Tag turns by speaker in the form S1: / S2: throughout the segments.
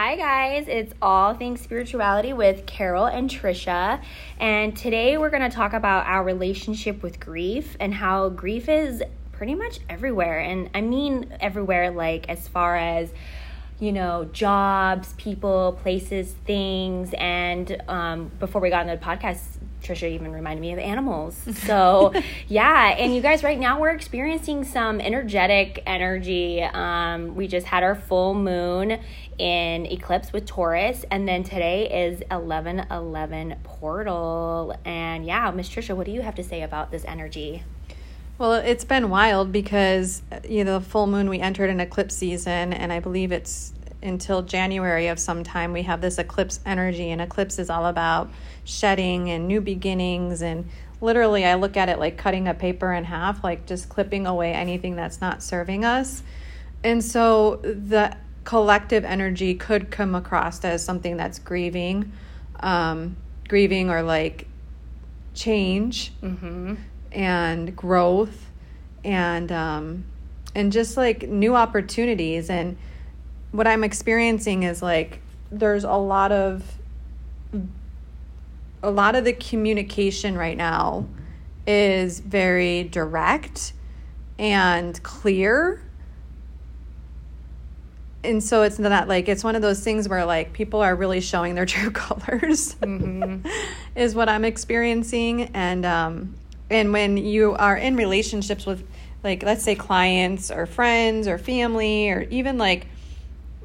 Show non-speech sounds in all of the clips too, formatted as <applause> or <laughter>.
S1: Hi, guys. It's All Things Spirituality with Carrol and Tricia. And today we're going to talk about our relationship with grief and how grief is pretty much everywhere. And I mean everywhere, like as far as you know, jobs, people, places, things. And um, before we got into the podcast, Tricia even reminded me of animals. <laughs> So, yeah. And you guys, right now, we're experiencing some energetic energy. Um, we just had our full moon in eclipse with Taurus. And then today is 11 11 portal. And yeah, Miss Tricia, what do you have to say about this energy?
S2: Well, it's been wild because you know the full moon we entered an eclipse season, and I believe it's until January of some time we have this eclipse energy, and eclipse is all about shedding and new beginnings. And literally, I look at it like cutting a paper in half, like just clipping away anything that's not serving us. And so the collective energy could come across as something that's grieving, um, grieving or like change. Mm-hmm and growth and um, and just like new opportunities and what i'm experiencing is like there's a lot of a lot of the communication right now is very direct and clear and so it's not like it's one of those things where like people are really showing their <laughs> true colors mm-hmm. <laughs> is what i'm experiencing and um and when you are in relationships with like let's say clients or friends or family or even like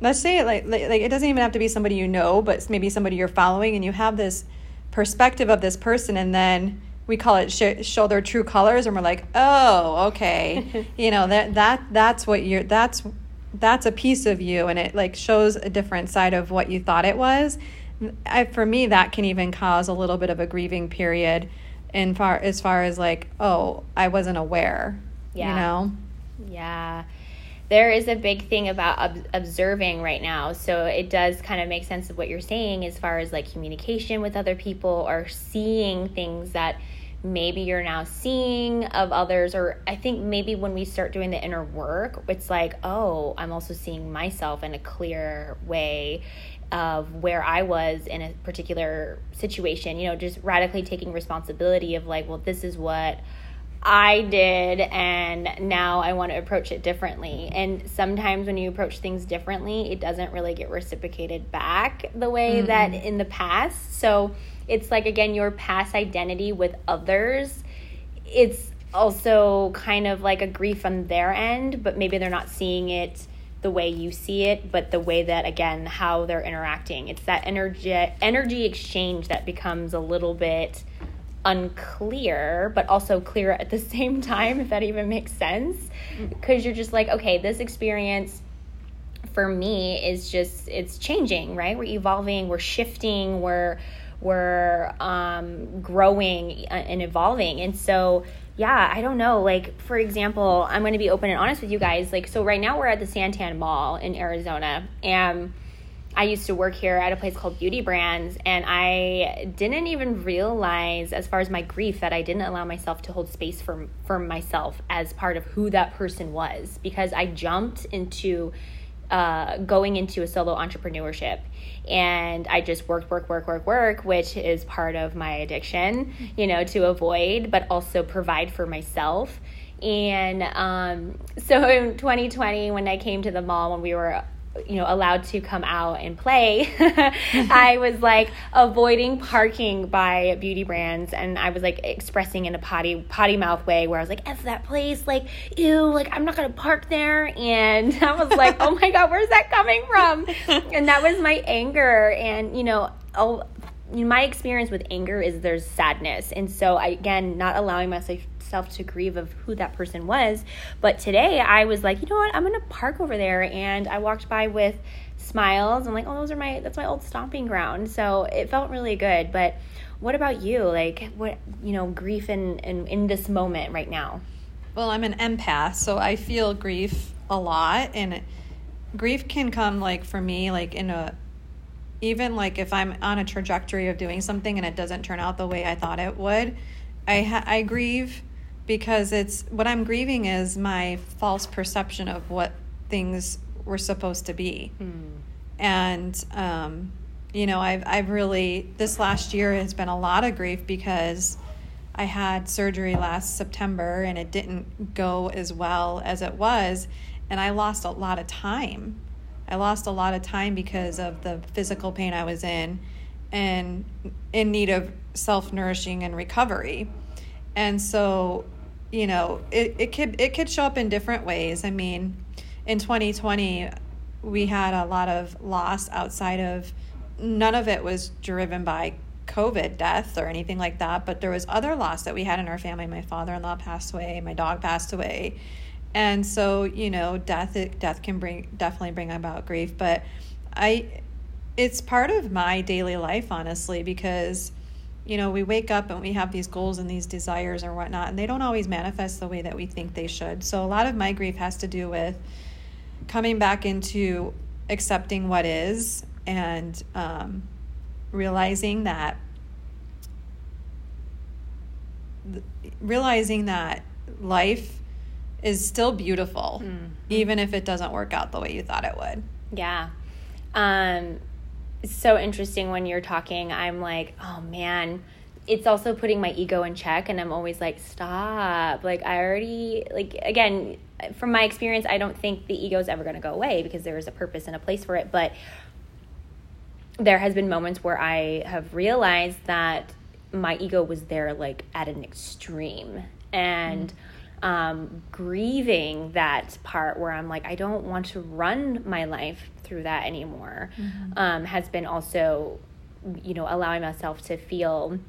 S2: let's say like, like, like it doesn't even have to be somebody you know but maybe somebody you're following and you have this perspective of this person and then we call it sh- show their true colors and we're like oh okay <laughs> you know that that that's what you're that's that's a piece of you and it like shows a different side of what you thought it was. I, for me that can even cause a little bit of a grieving period in far as far as like oh i wasn't aware yeah. you know?
S1: Yeah. There is a big thing about ob- observing right now. So it does kind of make sense of what you're saying as far as like communication with other people or seeing things that maybe you're now seeing of others or i think maybe when we start doing the inner work it's like oh i'm also seeing myself in a clear way of where I was in a particular situation, you know, just radically taking responsibility of like, well, this is what I did, and now I want to approach it differently. And sometimes when you approach things differently, it doesn't really get reciprocated back the way mm-hmm. that in the past. So it's like, again, your past identity with others. It's also kind of like a grief on their end, but maybe they're not seeing it the way you see it, but the way that again how they're interacting. It's that energy energy exchange that becomes a little bit unclear, but also clear at the <laughs> same time, if that even makes sense. Because you're just like, okay, this experience for me is just it's changing, right? We're evolving, we're shifting, we're we're um, growing and evolving, and so yeah, I don't know. Like, for example, I'm going to be open and honest with you guys. Like, so right now we're at the Santan Mall in Arizona, and I used to work here at a place called Beauty Brands, and I didn't even realize, as far as my grief, that I didn't allow myself to hold space for for myself as part of who that person was, because I jumped into uh, going into a solo entrepreneurship and I just worked, work, work, work, work, which is part of my addiction, you know, to avoid, but also provide for myself. And um, <laughs> so in 2020, when I came to the mall, when we were you know allowed to come out and play <laughs> i was like avoiding parking by beauty brands and i was like expressing in a potty potty mouth way where i was like f that place like ew like i'm not gonna park there. And <laughs> i was like oh my god where's that coming from? <laughs> And that was my anger and you know oh my experience with anger is there's sadness and so I, again not allowing myself to grieve of who that person was. But today I was like, you know what? I'm going to park over there. And I walked by with smiles. I'm like, oh, those are my, that's my old stomping ground. So it felt really good. But what about you? Like, what, you know, grief in, in, in this moment right now?
S2: Well, I'm an empath, so I feel grief a lot. And grief can come, like, for me, like, in a, even like if I'm on a trajectory of doing something and it doesn't turn out the way I thought it would, I ha- I grieve because it's what I'm grieving is my false perception of what things were supposed to be. Mm. and um, you know, I've I've really this last year has been a lot of grief because I had surgery last September and it didn't go as well as it was, and I lost a lot of time. I lost a lot of time because of the physical pain I was in and in need of self nourishing and recovery. And so, you know, it, it could it could show up in different ways. I mean, in 2020, we had a lot of loss outside of none of it was driven by COVID death or anything like that, but there was other loss that we had in our family. My father-in-law passed away, my dog passed away. And so, you know, death death can bring definitely bring about grief, but I it's part of my daily life honestly because you know, we wake up and we have these goals and these desires or whatnot, and they don't always manifest the way that we think they should. So, a lot of my grief has to do with coming back into accepting what is and um, realizing that realizing that life is still beautiful mm-hmm. even if it doesn't work out the way you thought it would
S1: yeah um it's so interesting when you're talking. I'm like oh man. It's also putting my ego in check and i'm always like stop. Like i already like again from my experience i don't think the ego is ever going to go away because there is a purpose and a place for it but there has been moments where I have realized that my ego was there like at an extreme. And mm. Um, grieving that part where I'm like I don't want to run my life through that anymore mm-hmm. um, has been also you know allowing myself to feel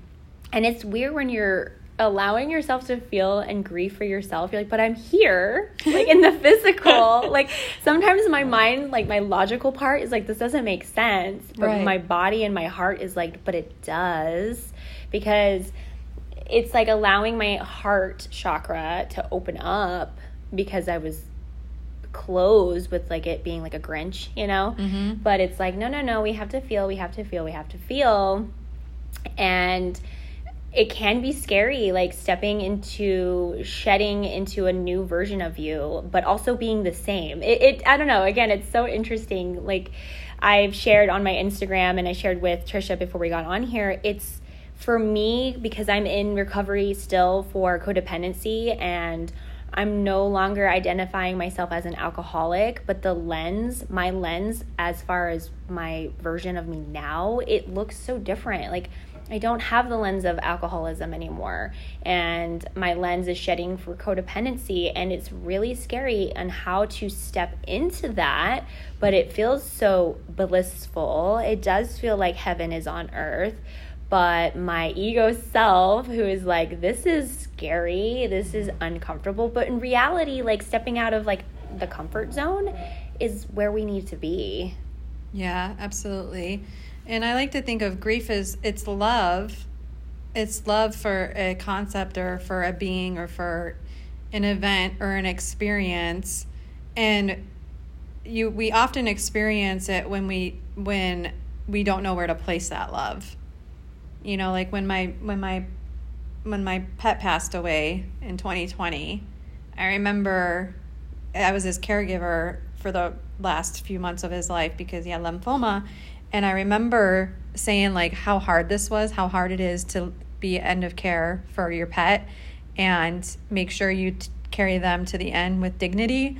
S1: and it's weird when you're allowing yourself to feel and grieve for yourself you're like but i'm here like in the <laughs> physical like sometimes my mind like my logical part is like this doesn't make sense but right. my body and my heart is like but it does because it's like allowing my heart chakra to open up because i was closed with like it being like a grinch you know? Mm-hmm. but it's like no no no we have to feel we have to feel we have to feel. And it can be scary like stepping into shedding into a new version of you but also being the same. It, it, i don't know again it's so interesting. Like i've shared on my instagram and i shared with tricia before we got on here it's for me because i'm in recovery still for codependency and i'm no longer identifying myself as an alcoholic but the lens my lens as far as my version of me now it looks so different like I don't have the lens of alcoholism anymore. And my lens is shedding for codependency. And it's really scary on how to step into that. But it feels so blissful. It does feel like heaven is on earth. But my ego self, who is like, this is scary, this is uncomfortable. But in reality, like stepping out of like the comfort zone is where we need to be.
S2: Yeah, absolutely. And I like to think of grief as it's love. It's love for a concept or for a being or for an event or an experience. And you we often experience it when we when we don't know where to place that love. You know, like when my when my when my pet passed away in 2020, I remember I was his caregiver for the last few months of his life because he had lymphoma and I remember saying like how hard this was, how hard it is to be end of care for your pet and make sure you t- carry them to the end with dignity.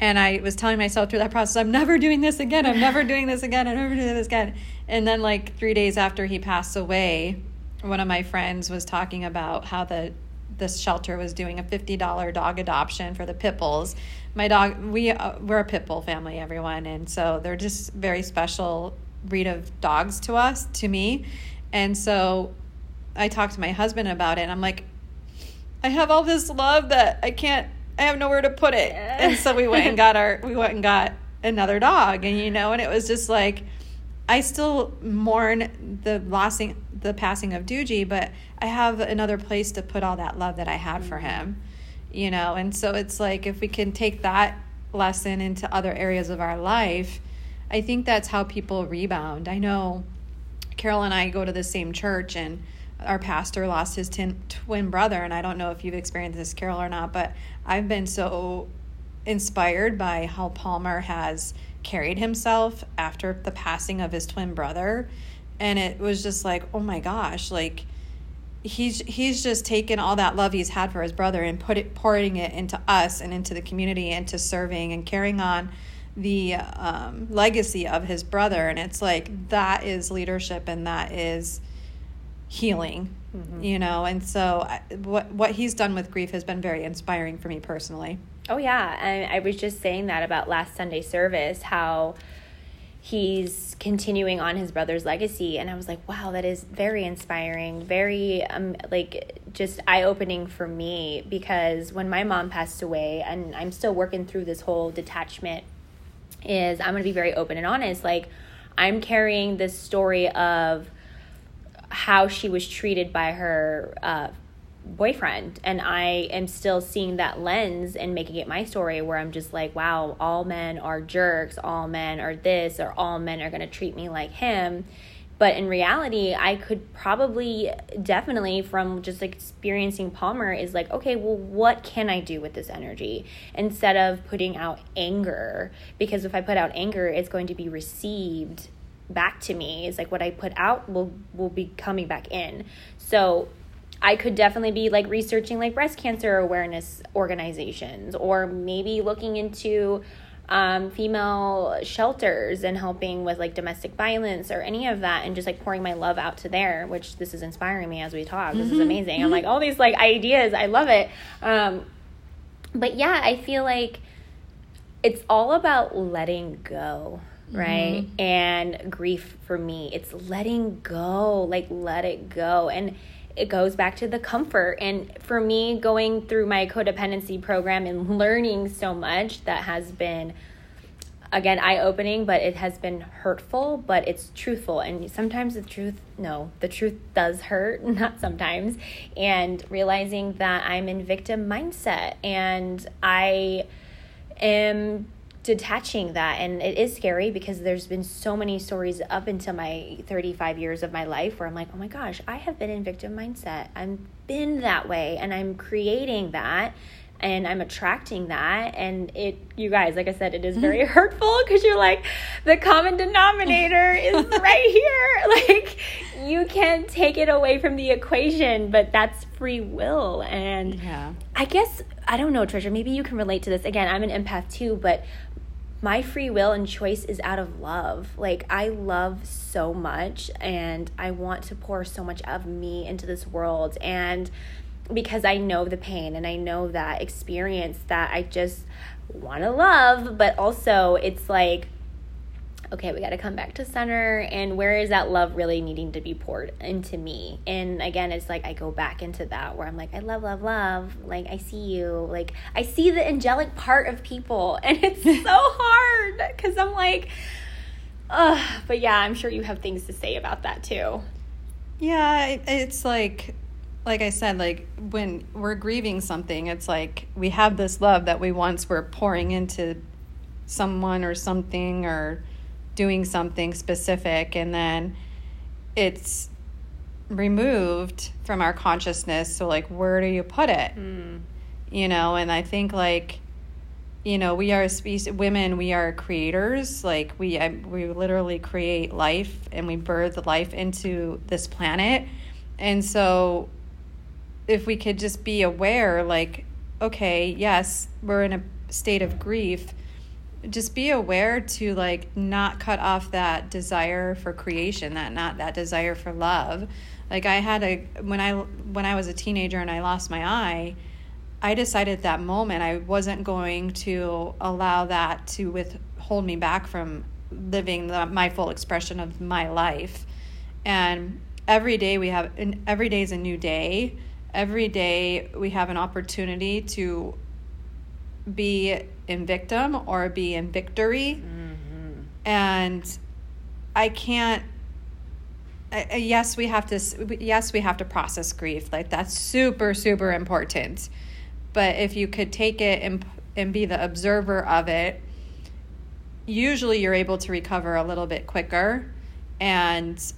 S2: And I was telling myself through that process, I'm never doing this again. I'm never doing this again. I'm never doing this again. And then, like, three days after he passed away, one of my friends was talking about how the this shelter was doing a $50 dog adoption for the pit bulls. My dog, we, uh, we're a pit bull family, everyone. And so they're just very special breed of dogs to us, to me. And so I talked to my husband about it and I'm like, I have all this love that I can't, I have nowhere to put it. And so we went and got our, we went and got another dog. And, you know, and it was just like, I still mourn the losing, the passing of Doogie, but I have another place to put all that love that I had for him, mm-hmm. you know? And so it's like, if we can take that lesson into other areas of our life, I think that's how people rebound. I know Carrol and I go to the same church, and our pastor lost his twin brother. And I don't know if you've experienced this, Carrol, or not, but I've been so inspired by how Palmer has carried himself after the passing of his twin brother. And it was just like oh my gosh like he's he's just taken all that love he's had for his brother and put it pouring it into us and into the community and to serving and carrying on the um, legacy of his brother. And it's like that is leadership and that is healing mm-hmm. you know and so I, what what he's done with grief has been very inspiring for me personally.
S1: Oh yeah. And i was just saying that about last sunday service how he's continuing on his brother's legacy. And i was like wow that is very inspiring very um like just eye-opening for me because when my mom passed away and i'm still working through this whole detachment is i'm going to be very open and honest. Like i'm carrying this story of how she was treated by her uh, boyfriend. And i am still seeing that lens and making it my story where i'm just like wow all men are jerks. All men are this or all men are going to treat me like him. But in reality i could probably definitely from just experiencing palmer is like okay well what can i do with this energy? Instead of putting out anger because if i put out anger it's going to be received back to me is like what I put out will will be coming back in. So I could definitely be like researching like breast cancer awareness organizations or maybe looking into um, female shelters and helping with like domestic violence or any of that and just like pouring my love out to there which this is inspiring me as we talk. This mm-hmm. is amazing. I'm like all these like ideas. I love it. Um, but yeah i feel like it's all about letting go right? Mm-hmm. And grief for me, it's letting go, like let it go. And it goes back to the comfort. And for me, going through my codependency program and learning so much that has been again eye opening, but it has been hurtful, but it's truthful. And sometimes the truth, no, the truth does hurt, <laughs> not sometimes. And realizing that I'm in victim mindset and I am detaching that and it is scary because there's been so many stories up until my 35 years of my life where I'm like, "Oh my gosh, I have been in victim mindset. I've been that way and I'm creating that and I'm attracting that and it you guys, like I said, it is mm-hmm. very <laughs> hurtful because you're like the common denominator is <laughs> right here. <laughs> Like you can't take it away from the equation, but that's free will and yeah. I guess I don't know, Tricia, maybe you can relate to this. Again, I'm an empath too, but my free will and choice is out of love. Like, I love so much and I want to pour so much of me into this world. And because I know the pain and I know that experience that I just want to love, but also it's like, okay, we got to come back to center. And where is that love really needing to be poured into me? And again, it's like I go back into that where I'm like, I love, love, love. Like, I see you. Like, I see the angelic part of people. <laughs> And it's <laughs> so hard because I'm like, Ugh. But yeah, I'm sure you have things to say about that too.
S2: Yeah, it's like, like I said, like when we're grieving something, it's like we have this love that we once were pouring into someone or something or doing something specific and then it's removed from our consciousness. So like where do you put it? Mm. you know and i think like you know we are a species women we are creators. Like we I, we literally create life and we birth life into this planet. And so if we could just be aware like okay yes we're in a state of grief just be aware to like not cut off that desire for creation that not that desire for love. Like i had a when i when i was a teenager and i lost my eye i decided at that moment i wasn't going to allow that to withhold me back from living the, my full expression of my life. And every day we have and every day is a new day. Every day we have an opportunity to be in victim or be in victory. Mm-hmm. And I can't yes we have to yes we have to process grief like that's super super important but if you could take it and and be the observer of it usually you're able to recover a little bit quicker and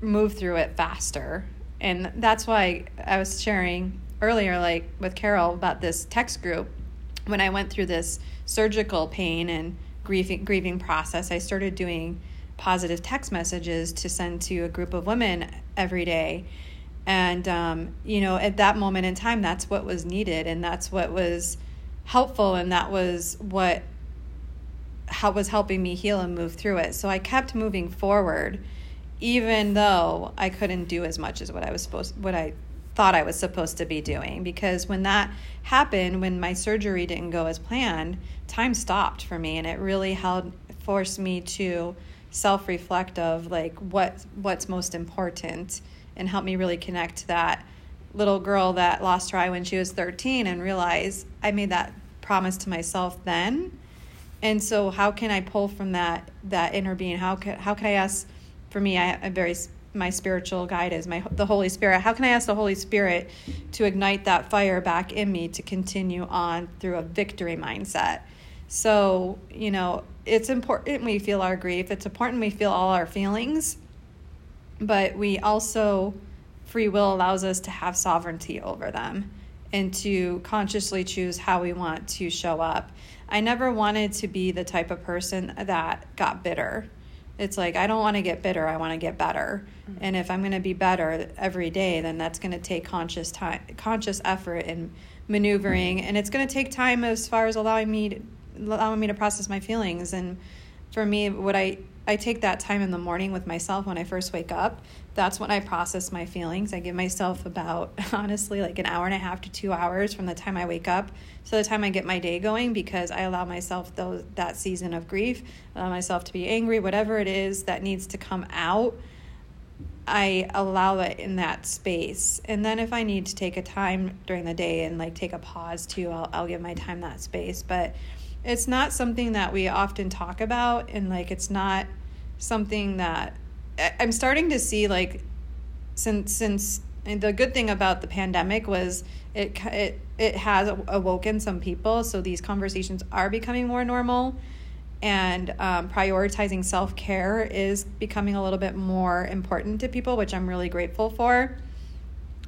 S2: move through it faster and that's why i was sharing earlier like with carrol about this text group when I went through this surgical pain and grieving grieving process, I started doing positive text messages to send to a group of women every day. And um, you know, at that moment in time, that's what was needed, and that's what was helpful, and that was what how was helping me heal and move through it. So I kept moving forward, even though I couldn't do as much as what I was supposed, what I thought I was supposed to be doing. Because when that happened, when my surgery didn't go as planned, time stopped for me, and it really held forced me to self reflect of like what what's most important, and help me really connect that little girl that lost her eye when she was 13 and realize I made that promise to myself then and so how can i pull from that that inner being how can how can i ask for me i am very my spiritual guide is my the holy spirit. How can i ask the holy spirit to ignite that fire back in me to continue on through a victory mindset? So you know it's important we feel our grief. It's important we feel all our feelings. But we also free will allows us to have sovereignty over them and to consciously choose how we want to show up. I never wanted to be the type of person that got bitter. It's like I don't want to get bitter, I want to get better. Mm-hmm. And if I'm going to be better every day, then that's going to take conscious time conscious effort and maneuvering and it's going to take time as far as allowing me to, allowing me to process my feelings and for me what I I take that time in the morning with myself when I first wake up. That's when I process my feelings. I give myself about, <laughs> honestly, like an hour and a half to two hours from the time I wake up to the time I get my day going because I allow myself those, that season of grief, allow myself to be angry, whatever it is that needs to come out. I allow it in that space. And then if I need to take a time during the day and like take a pause too, I'll, I'll give my time that space. But it's not something that we often talk about and like it's not something that I'm starting to see like since since the good thing about the pandemic was it it it has awoken some people so these conversations are becoming more normal and um, prioritizing self-care is becoming a little bit more important to people which i'm really grateful for.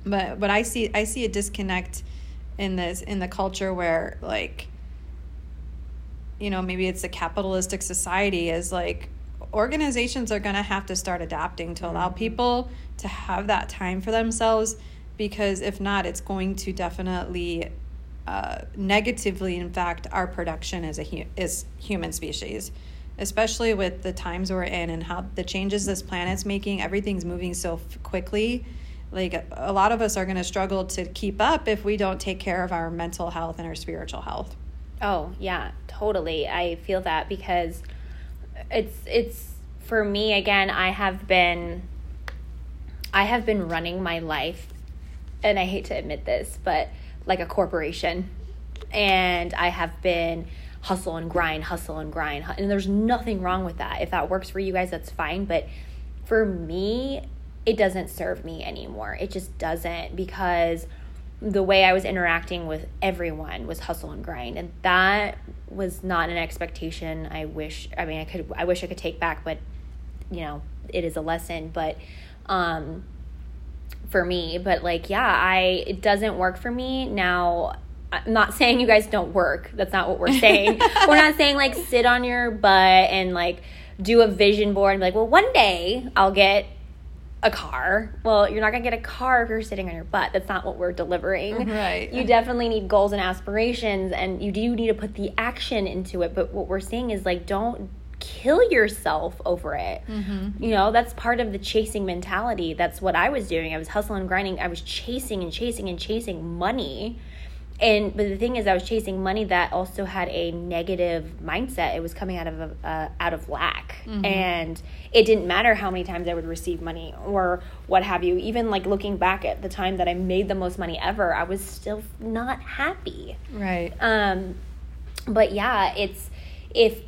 S2: But but i see i see a disconnect in this in the culture where like you know maybe it's a capitalistic society is like organizations are going to have to start adapting to allow mm-hmm. people to have that time for themselves because if not it's going to definitely uh, negatively impact our production as a hu- as human species especially with the times we're in and how the changes this planet's making everything's moving so f- quickly like a lot of us are going to struggle to keep up if we don't take care of our mental health and our spiritual health
S1: oh yeah totally. I feel that because it's it's for me again i have been i have been running my life and i hate to admit this but like a corporation. And i have been hustle and grind hustle and grind. And there's nothing wrong with that. If that works for you guys that's fine. But for me it doesn't serve me anymore. It just doesn't because the way I was interacting with everyone was hustle and grind. And that was not an expectation I wish I mean I could I wish I could take back, but you know, it is a lesson. But um for me, but like yeah, I it doesn't work for me. Now I'm not <laughs> saying you guys don't work. That's not what we're saying. <laughs> we're not saying like sit on your butt and like do a vision board and be like, well, one day I'll get a car. Well, you're not going to get a car if you're sitting on your butt. That's not what we're delivering.
S2: Right.
S1: You definitely need goals and aspirations and you do need to put the action into it. But what we're saying is like don't kill yourself over it. Mm-hmm. You know, that's part of the chasing mentality. That's what I was doing. I was hustling, grinding. I was chasing and chasing and chasing money and but the thing is i was chasing money that also had a negative mindset. It was coming out of a, uh, out of lack mm-hmm. and it didn't matter how many times i would receive money or what have you. Even like looking back at the time that i made the most money ever i was still not happy.
S2: Right.
S1: Um but yeah it's if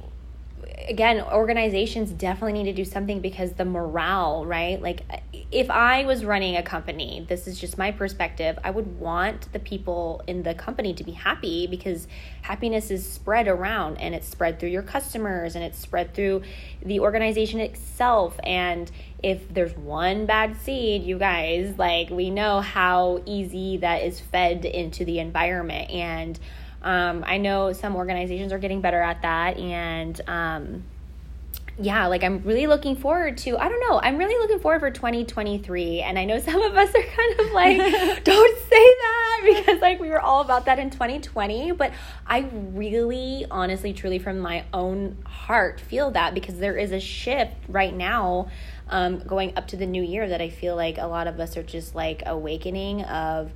S1: again, organizations definitely need to do something because the morale, right? Like, if I was running a company, this is just my perspective, I would want the people in the company to be happy because happiness is spread around and it's spread through your customers and it's spread through the organization itself. And if there's one bad seed, you guys, like, we know how easy that is fed into the environment. And Um, I know some organizations are getting better at that, and um, yeah, like I'm really looking forward to, I don't know, I'm really looking forward for 2023. And I know some of us are kind of like, <laughs> don't say that <laughs> because like we were all about that in 2020. But I really, honestly, truly from my own heart feel that because there is a shift right now um, going up to the new year that I feel like a lot of us are just like awakening of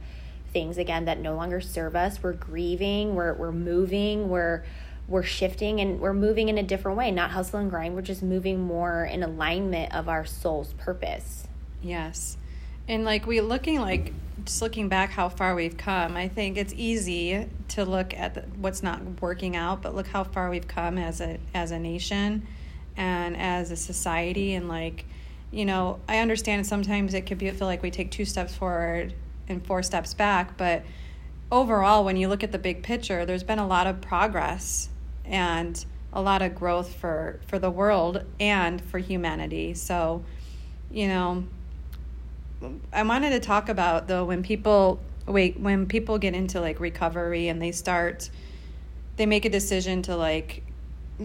S1: things again that no longer serve us. We're grieving, we're, we're moving, we're, we're shifting and we're moving in a different way, not hustle and grind. We're just moving more in alignment of our soul's purpose.
S2: Yes. And like we looking like just looking back how far we've come, I think it's easy to look at the, what's not working out, but look how far we've come as a as a nation and as a society and like you know, I understand sometimes it could be feel like we take two steps forward and four steps back, but overall when you look at the big picture, there's been a lot of progress and a lot of growth for for the world and for humanity. So, you know, I wanted to talk about though when people wait when people get into like recovery and they start they make a decision to like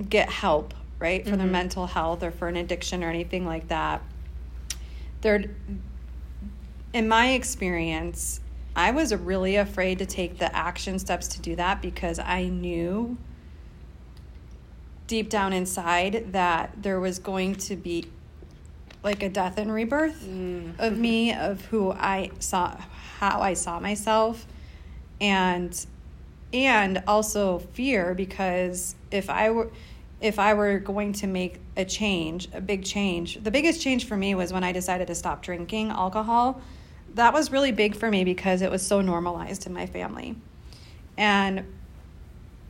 S2: get help, right? For mm-hmm. their mental health or for an addiction or anything like that. They're in my experience, I was really afraid to take the action steps to do that because I knew deep down inside that there was going to be like a death and rebirth mm. of me of who I saw how I saw myself and and also fear because if I were if I were going to make a change, a big change. The biggest change for me was when I decided to stop drinking alcohol. That was really big for me because it was so normalized in my family. And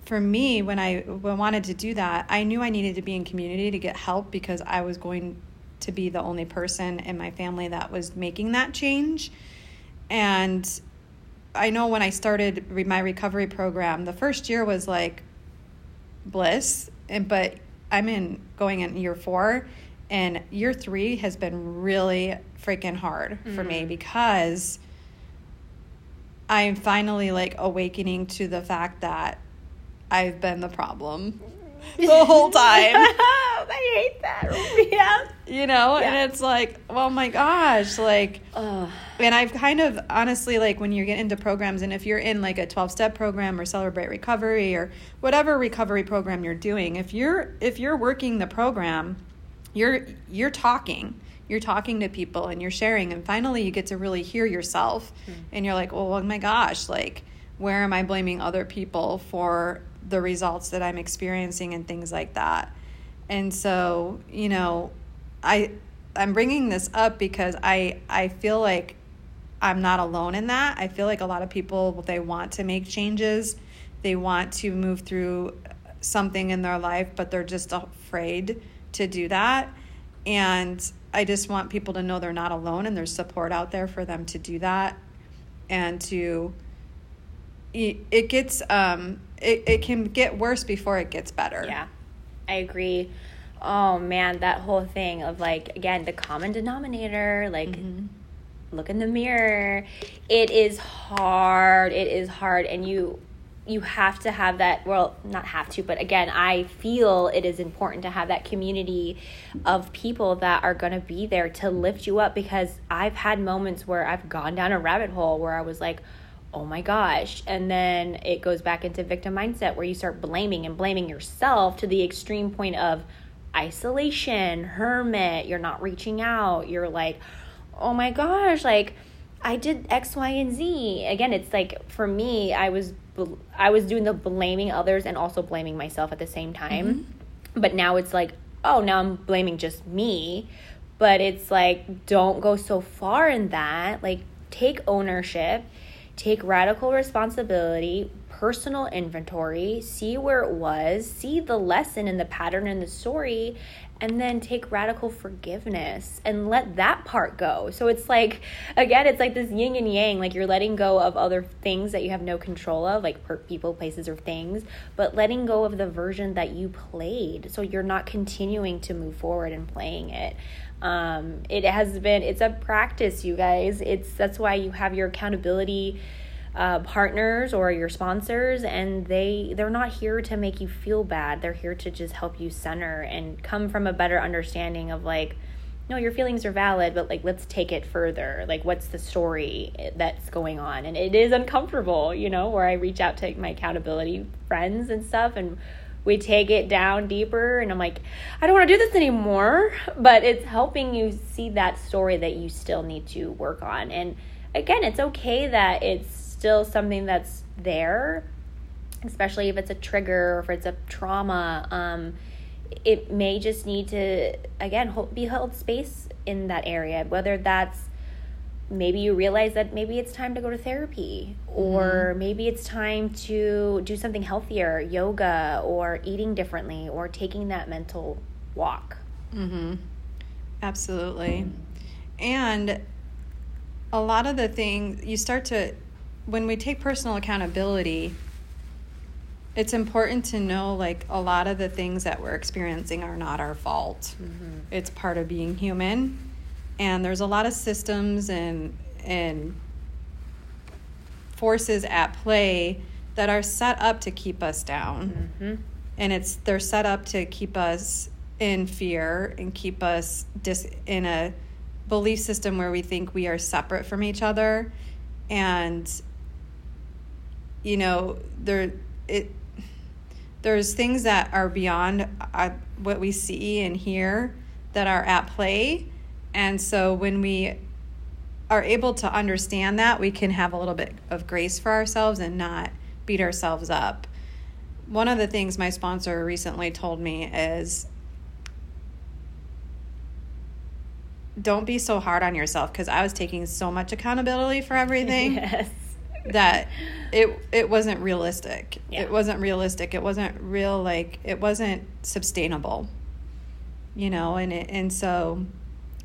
S2: for me, when I wanted to do that, I knew I needed to be in community to get help because I was going to be the only person in my family that was making that change. And I know when I started my recovery program, the first year was like bliss, and but I'm in going in year 4 and year 3 has been really freaking hard mm-hmm. for me mm-hmm. because I'm finally like awakening to the fact that I've been the problem <laughs> the whole time. <laughs>
S1: I hate that. <laughs> Yeah.
S2: You know, yeah. and it's like, oh my gosh, like, Ugh. and I've kind of honestly, like, when you get into programs, and if you're in like a 12 step program or Celebrate Recovery or whatever recovery program you're doing, if you're if you're working the program, you're you're talking you're talking to people and you're sharing and finally you get to really hear yourself mm. and you're like oh, oh my gosh like where am i blaming other people for the results that I'm experiencing and things like that. And so, you know, I I'm bringing this up because I I feel like I'm not alone in that. I feel like a lot of people they want to make changes. They want to move through something in their life, but they're just afraid to do that. And I just want people to know they're not alone and there's support out there for them to do that and to it gets um it, it can get worse before it gets better.
S1: Yeah i agree. Oh man that whole thing of like again the common denominator like mm-hmm. look in the mirror. It is hard. It is hard. And you you have to have that well not have to but again i feel it is important to have that community of people that are going to be there to lift you up because i've had moments where i've gone down a rabbit hole where i was like oh my gosh. And then it goes back into victim mindset where you start blaming and blaming yourself to the extreme point of isolation, hermit, you're not reaching out. You're like, oh my gosh, like I did X, Y, and Z. Again, it's like for me, I was I was doing the blaming others and also blaming myself at the same time. Mm-hmm. But now it's like, oh, now I'm blaming just me. But it's like, don't go so far in that. Like, take ownership take radical responsibility, personal inventory, see where it was, see the lesson and the pattern in the story, and then take radical forgiveness and let that part go. So it's like, again, it's like this yin and yang. Like you're letting go of other things that you have no control of, like people, places, or things, but letting go of the version that you played. So you're not continuing to move forward and playing it. Um, it has been, it's a practice, you guys. It's that's why you have your accountability uh, partners or your sponsors and they they're not here to make you feel bad. They're here to just help you center and come from a better understanding of like no your feelings are valid but like let's take it further. Like what's the story that's going on? And it is uncomfortable you know where i reach out to my accountability friends and stuff and we take it down deeper and i'm like i don't want to do this anymore but it's helping you see that story that you still need to work on. And again it's okay that it's still something that's there, especially if it's a trigger or if it's a trauma. Um, it may just need to again hold, be held space in that area, whether that's maybe you realize that maybe it's time to go to therapy or mm-hmm. maybe it's time to do something healthier yoga or eating differently or taking that mental walk
S2: mm-hmm. absolutely and a lot of the things you start to when we take personal accountability, it's important to know like a lot of the things that we're experiencing are not our fault. Mm-hmm. It's part of being human. And there's a lot of systems and and forces at play that are set up to keep us down. Mm-hmm. And it's they're set up to keep us in fear and keep us dis- in a belief system where we think we are separate from each other and you know there it there's things that are beyond uh, what we see and hear that are at play. And so when we are able to understand that we can have a little bit of grace for ourselves and not beat ourselves up. One of the things my sponsor recently told me is don't be so hard on yourself because I was taking so much accountability for everything. <laughs> yes that it it wasn't realistic. Yeah. It wasn't realistic. It wasn't real like it wasn't sustainable. You know, and it, and so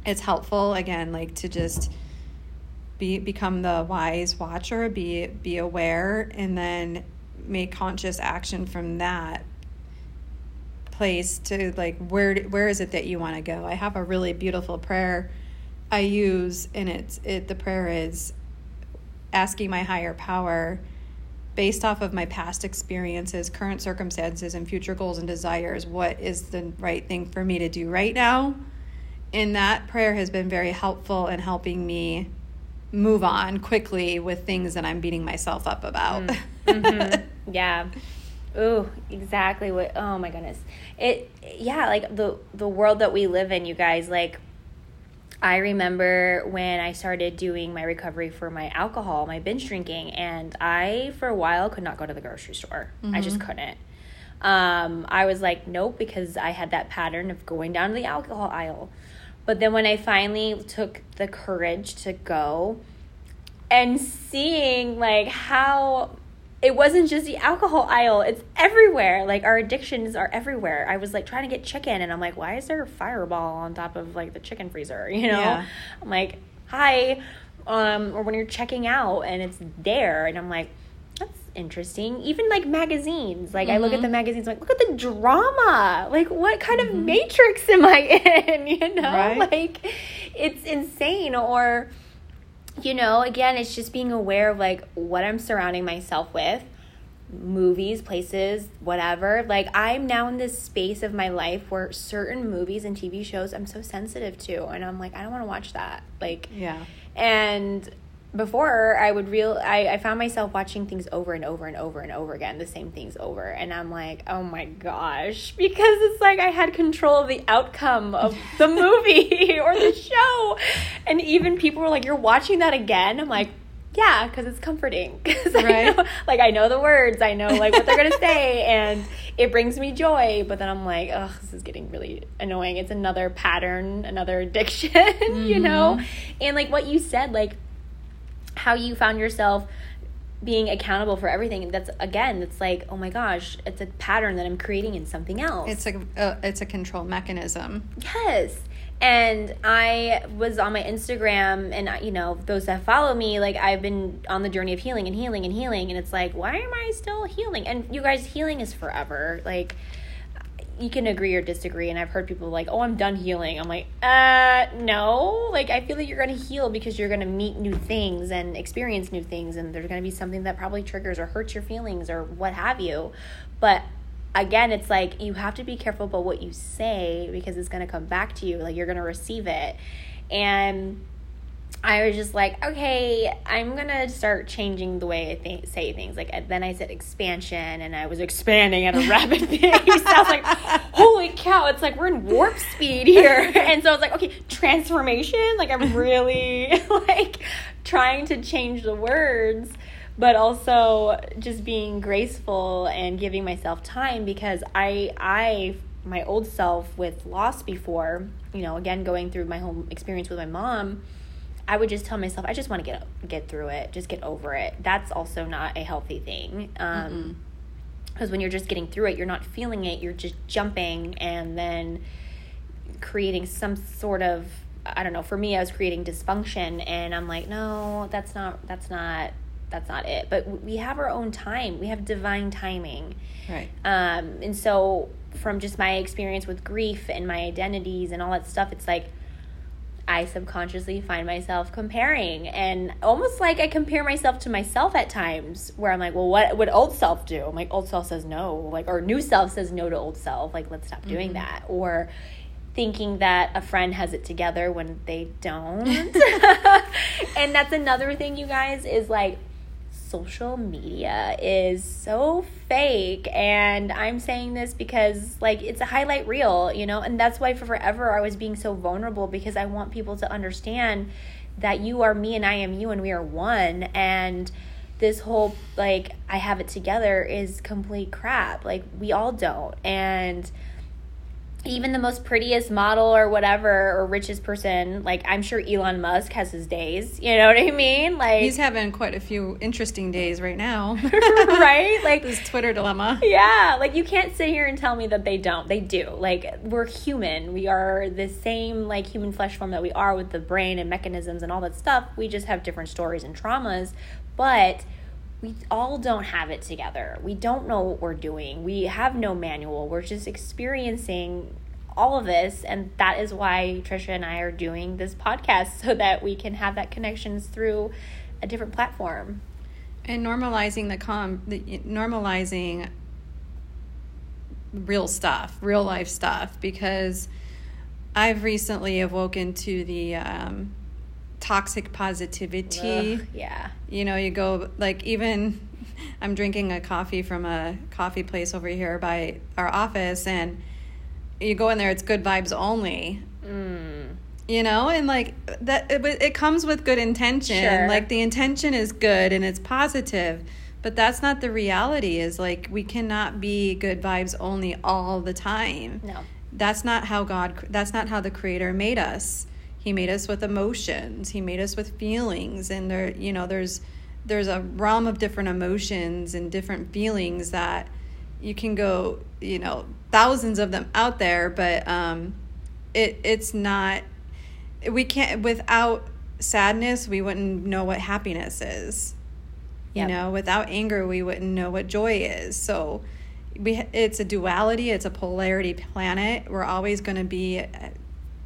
S2: it's helpful again like to just be become the wise watcher, be be aware and then make conscious action from that place to like where where is it that you want to go? I have a really beautiful prayer I use and it's it the prayer is asking my higher power based off of my past experiences, current circumstances, and future goals and desires, what is the right thing for me to do right now? And that prayer has been very helpful in helping me move on quickly with things that I'm beating myself up about. Mm. <laughs>
S1: Mm-hmm. yeah. Ooh, exactly what oh my goodness. It yeah, like the the world that we live in, you guys, like I remember when I started doing my recovery for my alcohol, my binge drinking, and I, for a while, could not go to the grocery store. Mm-hmm. I just mm-hmm. couldn't. Um, I was like, nope, because I had that pattern of going down to the alcohol aisle. But then when I finally took the courage to go and seeing like how it wasn't just the alcohol aisle it's everywhere like our addictions are everywhere i was like trying to get chicken and i'm like why is there a fireball on top of like the chicken freezer <laughs> you know yeah. i'm like hi um or when you're checking out and it's there and i'm like that's interesting even like magazines like mm-hmm. i look at the mm-hmm. magazines like look at the drama like what kind mm-hmm. of matrix am i <laughs> in you know right? like it's insane or you know, again, it's just being aware of like what I'm surrounding myself with movies, places, whatever. Like I'm now in this space of my life where certain movies and TV shows I'm so sensitive to and I'm like I don't want to watch that. Like
S2: Yeah.
S1: And before I would real I, I found myself watching things over and over and over and over again, the same things over. And I'm like, oh my gosh. <laughs> Because it's like I had control of the outcome of <laughs> the movie <laughs> or the show. And even people were like, You're watching that again? I'm like, yeah, because it's comforting. Cause right. I know, like I know the words, I know like what they're gonna say, and it brings me joy. But then I'm like, oh, this is getting really annoying. It's another pattern, another addiction, mm-hmm. you know. And like what you said, like how you found yourself being accountable for everything. That's again it's like oh my gosh it's a pattern that i'm creating in something else.
S2: It's a uh, it's a control mechanism.
S1: Yes. And i was on my instagram and you know those that follow me like i've been on the journey of healing and healing and healing. And it's like why am i still healing? And you guys healing is forever. Like you can agree or disagree and i've heard people like oh i'm done healing. I'm like uh no. Like i feel like you're going to heal because you're going to meet new things and experience new things and there's going to be something that probably triggers or hurts your feelings or what have you. But again it's like you have to be careful about what you say because it's going to come back to you like you're going to receive it. And I was just like, okay, I'm gonna start changing the way I think, say things. Like then I said expansion, and I was expanding at a <laughs> rapid pace. I was like, holy cow! It's like we're in warp speed here. <laughs> And so I was like, okay, transformation. Like I'm really <laughs> like trying to change the words, but also just being graceful and giving myself time because I I my old self with loss before, you know, again going through my whole experience with my mom I would just tell myself, I just want to get get through it, just get over it. That's also not a healthy thing. Um, because when you're just getting through it, you're not feeling it. You're just jumping and then creating some sort of I don't know. For me, I was creating dysfunction, and I'm like, no, that's not. That's not. That's not it. But we have our own time. We have divine timing.
S2: Right.
S1: Um, and so, from just my experience with grief and my identities and all that stuff, it's like I subconsciously find myself comparing and almost like I compare myself to myself at times where I'm like, well, what would old self do? I'm like, old self says no, like, or new self says no to old self. Like, let's stop doing mm-hmm. that. Or thinking that a friend has it together when they don't. <laughs> <laughs> and that's another thing, you guys, is like, social media is so fake and i'm saying this because like it's a highlight reel you know and that's why for forever i was being so vulnerable because i want people to understand that you are me and i am you and we are one and this whole like i have it together is complete crap. Like we all don't and even the most prettiest model or whatever or richest person like i'm sure elon musk has his days you know what i mean? Like
S2: he's having quite a few interesting days right now. <laughs> <laughs>
S1: Right? Like
S2: this twitter dilemma.
S1: Yeah like you can't sit here and tell me that they don't. They do. Like we're human. We are the same like human flesh form that we are with the brain and mechanisms and all that stuff. We just have different stories and traumas. But we all don't have it together. We don't know what we're doing. We have no manual. We're just experiencing all of this. And that is why Tricia and I are doing this podcast <laughs> so that we can have that connections through a different platform.
S2: And normalizing the com, the, normalizing real stuff, real life stuff, because I've recently awoken to the um, toxic positivity.
S1: Ugh, yeah.
S2: You know, you go like even <laughs> I'm drinking a coffee from a coffee place over here by our office and you go in there it's good vibes only. Mm. You know, and like that it, it comes with good intention. Sure. Like the intention is good and it's positive. But that's not the reality is like we cannot be good vibes only all the time.
S1: No.
S2: That's not how God that's not how the creator made us he made us with emotions. He made us with feelings. And there you know there's there's a realm of different emotions and different feelings that you can go you know thousands of them out there. But um it it's not we can't without sadness we wouldn't know what happiness is. You know without anger we wouldn't know what joy is. So we it's a duality. It's a polarity planet. We're always going to be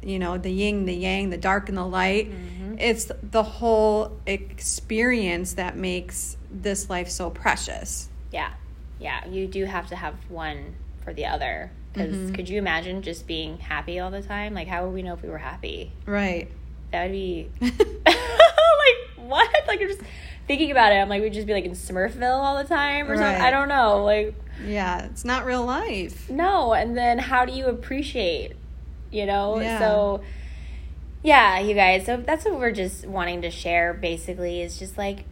S2: you know the yin the yang the dark and the light. Mm-hmm. it's the whole experience that makes this life so precious.
S1: Yeah. Yeah. You do have to have one for the other. Because mm-hmm. could you imagine just being happy all the time? Like how would we know if we were happy?
S2: Right.
S1: That would be <laughs> <laughs> like what? Like you're just thinking about it. I'm like we'd just be like in smurfville all the time or right. something. I don't know. Like
S2: yeah. It's not real life.
S1: No. And then how do you appreciate you know? Yeah. So yeah, you guys. So that's what we're just wanting to share basically is just like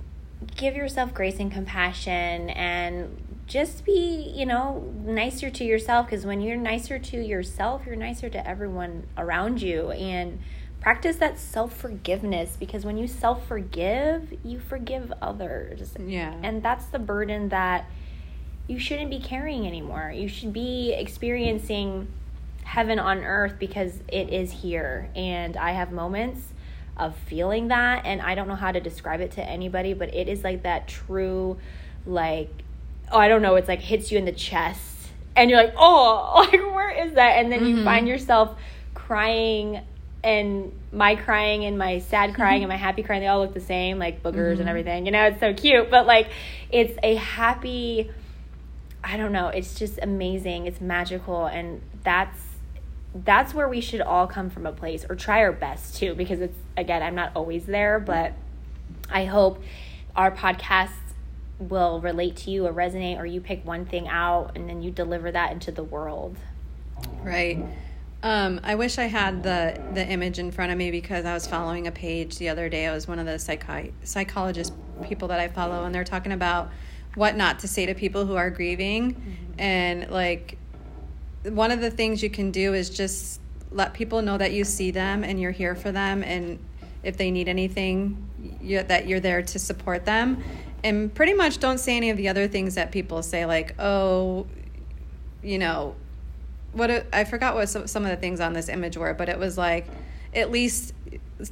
S1: give yourself grace and compassion and just be, you know, nicer to yourself because when you're nicer to yourself, you're nicer to everyone around you and practice that self-forgiveness because when you self-forgive, you forgive others.
S2: Yeah.
S1: And that's the burden that you shouldn't be carrying anymore. You should be experiencing heaven on earth because it is here. And I have moments of feeling that. And I don't know how to describe it to anybody, but it is like that true, like, oh, I don't know, it's like hits you in the chest. and you're like, oh, <laughs> like where is that? And then mm-hmm. you find yourself crying and my crying and my sad crying mm-hmm. and my happy crying, they all look the same, like boogers mm-hmm. and everything. You know, it's so cute. But like it's a happy I don't know, it's just amazing. It's magical and that's that's where we should all come from a place or try our best too because it's again, I'm not always there, but I hope our podcasts will relate to you or resonate or you pick one thing out and then you deliver that into the world.
S2: Right. Um, I wish I had the the image in front of me because I was following a page the other day. I was one of the psychi- psychologist people that I follow, and they're talking about what not to say to people who are grieving, mm-hmm. and like one of the things you can do is just let people know that you see them and you're here for them, and if they need anything, you, that you're there to support them, and pretty much don't say any of the other things that people say, like oh, you know what I forgot what some of the things on this image were, but it was like at least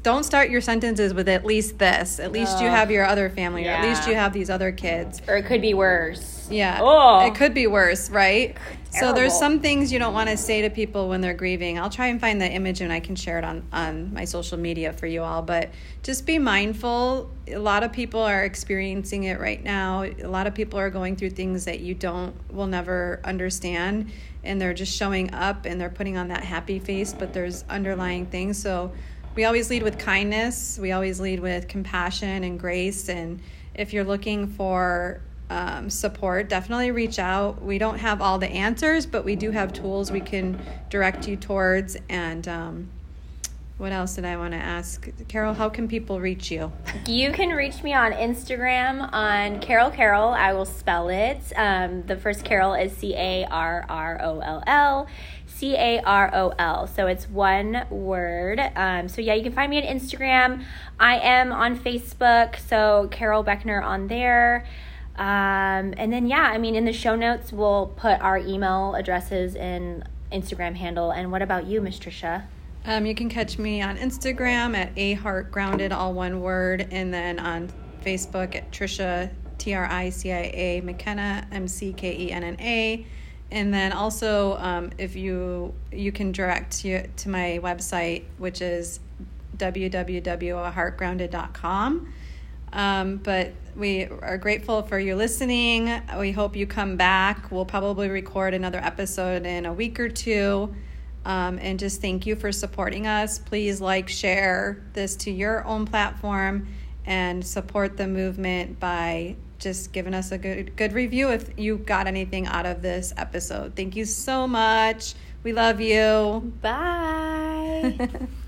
S2: don't start your sentences with at least this. At least you have your other family, yeah. or at least you have these other kids.
S1: Or it could be worse.
S2: Yeah. Oh. It could be worse, right? Terrible. So there's some things you don't want to say to people when they're grieving. I'll try and find the image and I can share it on on my social media for you all, but just be mindful. A lot of people are experiencing it right now. A lot of people are going through things that you don't will never understand and they're just showing up and they're putting on that happy face, but there's underlying things. So we always lead with kindness, we always lead with compassion and grace. And if you're looking for um, support, definitely reach out. We don't have all the answers, but we do have tools we can direct you towards. And um, what else did I want to ask? Carrol, how can people reach you?
S1: You can reach me on Instagram on Carol Carol. I will spell it. Um, the first Carol is C A R R O L L. C A R O L. So it's one word. Um, so yeah, you can find me on Instagram. I am on Facebook. So Carrol Beckner on there. Um, and then, yeah, I mean, in the show notes, we'll put our email addresses and Instagram handle. And what about you, Miss Tricia?
S2: Um, you can catch me on Instagram at a heart grounded, all one word, and then on Facebook at Tricia T R I C I A McKenna M C K E N N A, and then also um, if you you can direct you to my website, which is www.heartgrounded.com. Um, but we are grateful for you listening. We hope you come back. We'll probably record another episode in a week or two. Um, and just thank you for supporting us. Please like, share this to your own platform and support the movement by just giving us a good good review if you got anything out of this episode. Thank you so much. We love you.
S1: Bye. <laughs>